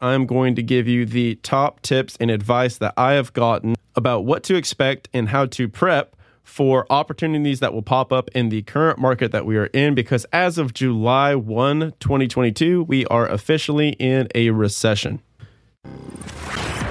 I'm going to give you the top tips and advice that I have gotten about what to expect and how to prep for opportunities that will pop up in the current market that we are in. Because as of July 1, 2022, we are officially in a recession.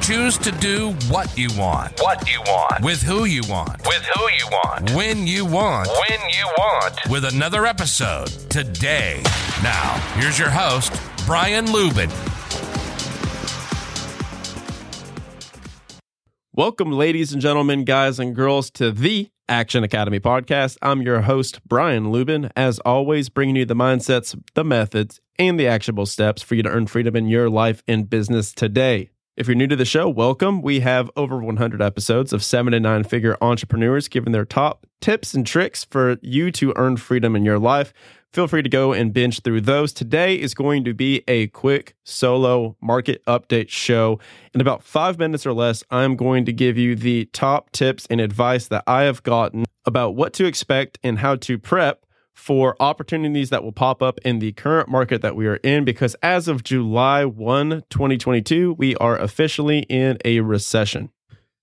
Choose to do what you want. What you want. With who you want. With who you want. When you want. When you want. With another episode today. Now, here's your host, Brian Luebben. Welcome, ladies and gentlemen, guys and girls, to the Action Academy podcast. I'm your host, Brian Luebben, as always, bringing you the mindsets, the methods, and the actionable steps for you to earn freedom in your life and business today. If you're new to the show, welcome. We have over 100 episodes of seven and nine figure entrepreneurs giving their top tips and tricks for you to earn freedom in your life. Feel free to go and binge through those. Today is going to be a quick solo market update show. In about five minutes or less, I'm going to give you the top tips and advice that I have gotten about what to expect and how to prep for opportunities that will pop up in the current market that we are in because as of July 1, 2022, we are officially in a recession.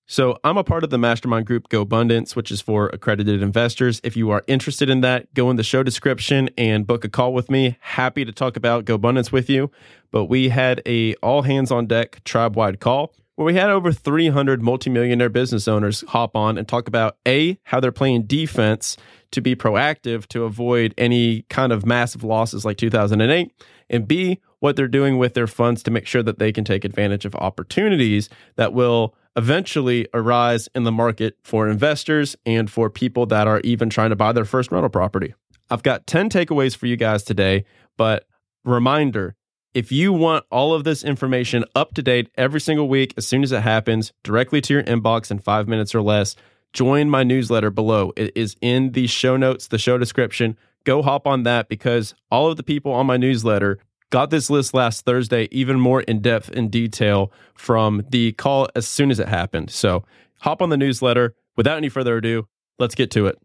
So, I'm a part of the mastermind group GoBundance, which is for accredited investors. If you are interested in that, go in the show description and book a call with me. Happy to talk about GoBundance with you. But we had a all hands on deck tribe wide call where we had over 300 multimillionaire business owners hop on and talk about A, how they're playing defense to be proactive to avoid any kind of massive losses like 2008, and B, what they're doing with their funds to make sure that they can take advantage of opportunities that will eventually arise in the market for investors and for people that are even trying to buy their first rental property. I've got 10 takeaways for you guys today, but reminder if you want all of this information up to date every single week as soon as it happens, directly to your inbox in five minutes or less, join my newsletter below. It is in the show notes, the show description. Go hop on that because all of the people on my newsletter got this list last Thursday, even more in depth and detail from the call as soon as it happened. So hop on the newsletter. Without any further ado, let's get to it.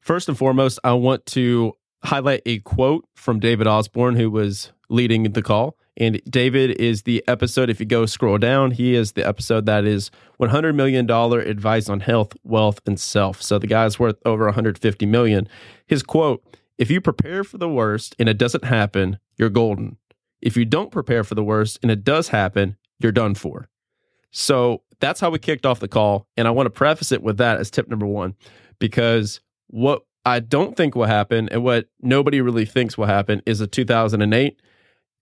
First and foremost, I want to highlight a quote from David Osborne, who was leading the call. And David is the episode, if you go scroll down, he is the episode that is $100 million advice on health, wealth, and self. So the guy's worth over 150 million. His quote, if you prepare for the worst and it doesn't happen, you're golden. If you don't prepare for the worst and it does happen, you're done for. So that's how we kicked off the call. And I want to preface it with that as tip number one, because what I don't think will happen and what nobody really thinks will happen is a 2008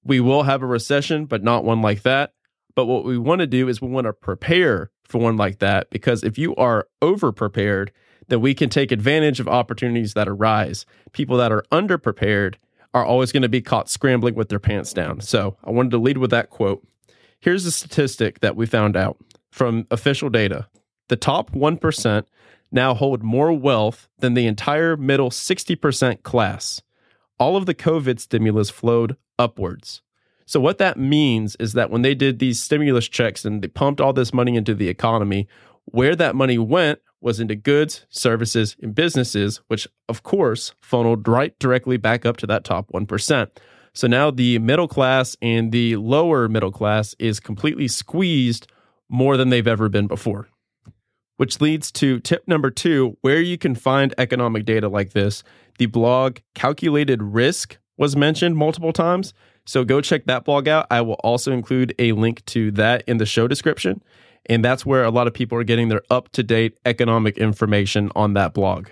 we will have a recession, but not one like that. But what we want to do is we want to prepare for one like that because if you are over prepared, then we can take advantage of opportunities that arise. People that are underprepared are always going to be caught scrambling with their pants down. So I wanted to lead with that quote. Here's a statistic that we found out from official data the top 1% now hold more wealth than the entire middle 60% class. All of the COVID stimulus flowed upwards. So, what that means is that when they did these stimulus checks and they pumped all this money into the economy, where that money went was into goods, services, and businesses, which of course funneled right directly back up to that top 1%. So now the middle class and the lower middle class is completely squeezed more than they've ever been before. Which leads to tip number two where you can find economic data like this. The blog Calculated Risk was mentioned multiple times. So go check that blog out. I will also include a link to that in the show description. And that's where a lot of people are getting their up to date economic information on that blog.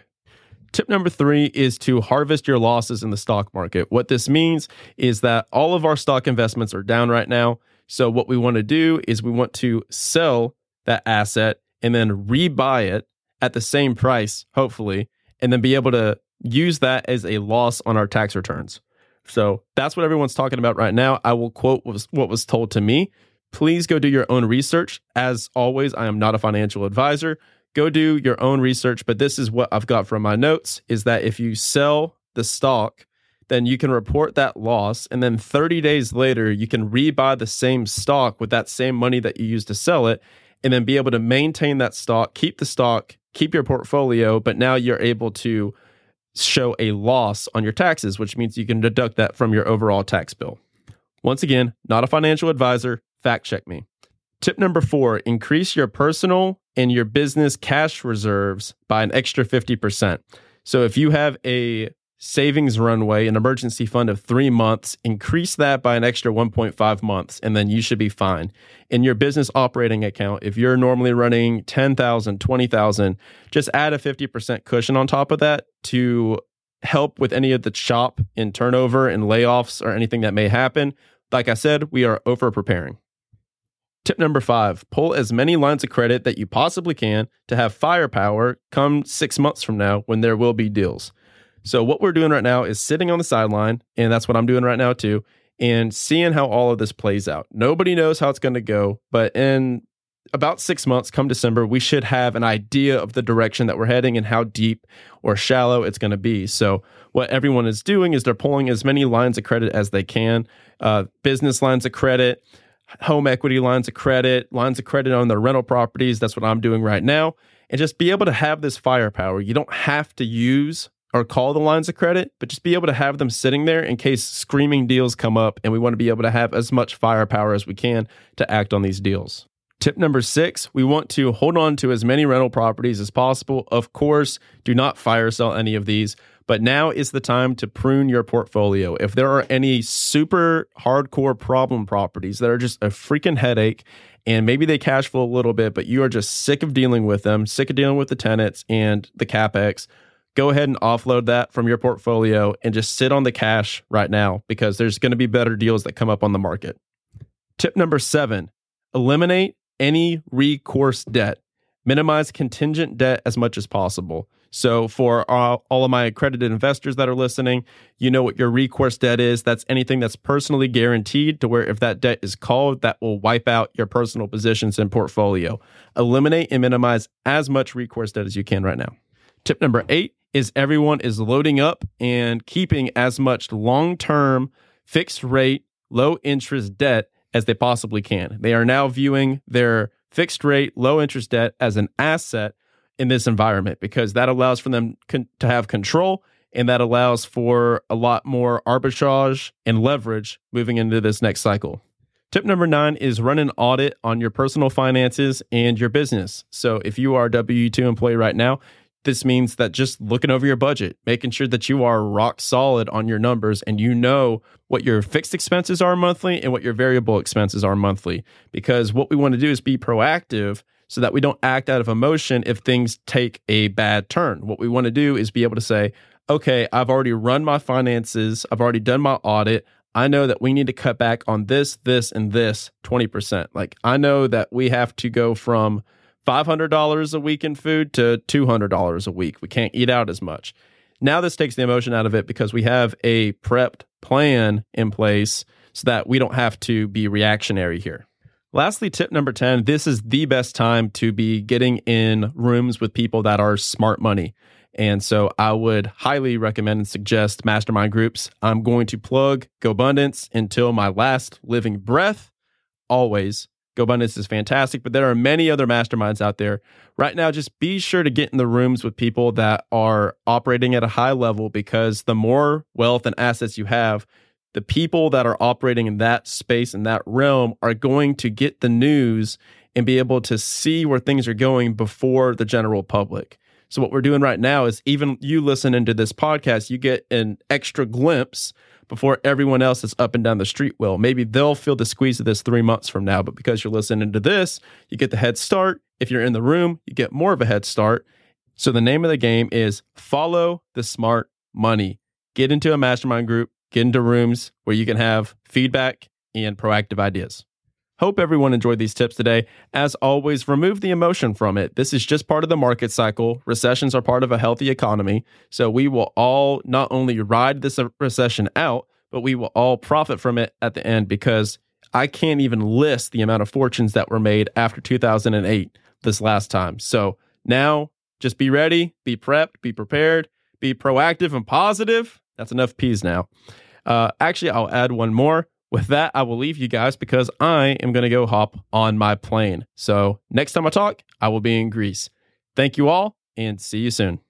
Tip number three is to harvest your losses in the stock market. What this means is that all of our stock investments are down right now. So, what we want to do is we want to sell that asset and then rebuy it at the same price, hopefully, and then be able to use that as a loss on our tax returns. So that's what everyone's talking about right now. I will quote what was, told to me. Please go do your own research. As always, I am not a financial advisor. Go do your own research, but this is what I've got from my notes is that if you sell the stock, then you can report that loss. And then 30 days later, you can rebuy the same stock with that same money that you used to sell it, and then be able to maintain that stock, keep the stock, keep your portfolio. But now you're able to show a loss on your taxes, which means you can deduct that from your overall tax bill. Once again, not a financial advisor, fact check me. Tip number four increase your personal and your business cash reserves by an extra 50%. So if you have a savings runway, an emergency fund of three months, increase that by an extra 1.5 months, and then you should be fine. In your business operating account, if you're normally running 10,000, 20,000, just add a 50% cushion on top of that to help with any of the chop in turnover and layoffs or anything that may happen. Like I said, we are over preparing. Tip number five pull as many lines of credit that you possibly can to have firepower come six months from now when there will be deals. So, what we're doing right now is sitting on the sideline, and that's what I'm doing right now too, and seeing how all of this plays out. Nobody knows how it's going to go, but in about six months, come December, we should have an idea of the direction that we're heading and how deep or shallow it's going to be. So, what everyone is doing is they're pulling as many lines of credit as they can uh, business lines of credit, home equity lines of credit, lines of credit on their rental properties. That's what I'm doing right now. And just be able to have this firepower. You don't have to use or call the lines of credit, but just be able to have them sitting there in case screaming deals come up. And we want to be able to have as much firepower as we can to act on these deals. Tip number six, we want to hold on to as many rental properties as possible. Of course, do not fire sell any of these, but now is the time to prune your portfolio. If there are any super hardcore problem properties that are just a freaking headache and maybe they cash flow a little bit, but you are just sick of dealing with them, sick of dealing with the tenants and the capex, go ahead and offload that from your portfolio and just sit on the cash right now because there's going to be better deals that come up on the market. Tip number seven eliminate any recourse debt. Minimize contingent debt as much as possible. So, for all, all, of my accredited investors that are listening, you know what your recourse debt is. That's anything that's personally guaranteed to where if that debt is called, that will wipe out your personal positions and portfolio. Eliminate and minimize as much recourse debt as you can right now. Tip number eight is everyone is loading up and keeping as much long term, fixed rate, low interest debt as they possibly can. They are now viewing their fixed rate, low interest debt as an asset in this environment because that allows for them con- to have control and that allows for a lot more arbitrage and leverage moving into this next cycle. Tip number nine is run an audit on your personal finances and your business. So if you are a W 2 employee right now, this means that just looking over your budget, making sure that you are rock solid on your numbers and you know what your fixed expenses are monthly and what your variable expenses are monthly. Because what we want to do is be proactive so that we don't act out of emotion if things take a bad turn. What we want to do is be able to say, okay, I've already run my finances, I've already done my audit. I know that we need to cut back on this, this, and this 20%. Like, I know that we have to go from $500 a week in food to $200 a week. We can't eat out as much. Now, this takes the emotion out of it because we have a prepped plan in place so that we don't have to be reactionary here. Lastly, tip number 10 this is the best time to be getting in rooms with people that are smart money. And so I would highly recommend and suggest mastermind groups. I'm going to plug GoBundance until my last living breath, always. GoBundance is fantastic, but there are many other masterminds out there. Right now, just be sure to get in the rooms with people that are operating at a high level because the more wealth and assets you have, the people that are operating in that space and that realm are going to get the news and be able to see where things are going before the general public. So, what we're doing right now is even you listening to this podcast, you get an extra glimpse before everyone else is up and down the street will. Maybe they'll feel the squeeze of this three months from now, but because you're listening to this, you get the head start. If you're in the room, you get more of a head start. So the name of the game is follow the smart money. Get into a mastermind group, get into rooms where you can have feedback and proactive ideas. Hope everyone enjoyed these tips today. As always, remove the emotion from it. This is just part of the market cycle. Recessions are part of a healthy economy. So we will all not only ride this recession out, but we will all profit from it at the end because I can't even list the amount of fortunes that were made after 2008 this last time. So now just be ready, be prepped, be prepared, be proactive and positive, That's enough peas now. Uh, actually, I'll add one more. With that, I will leave you guys because I am going to go hop on my plane. So next time I talk, I will be in Greece. Thank you all and see you soon.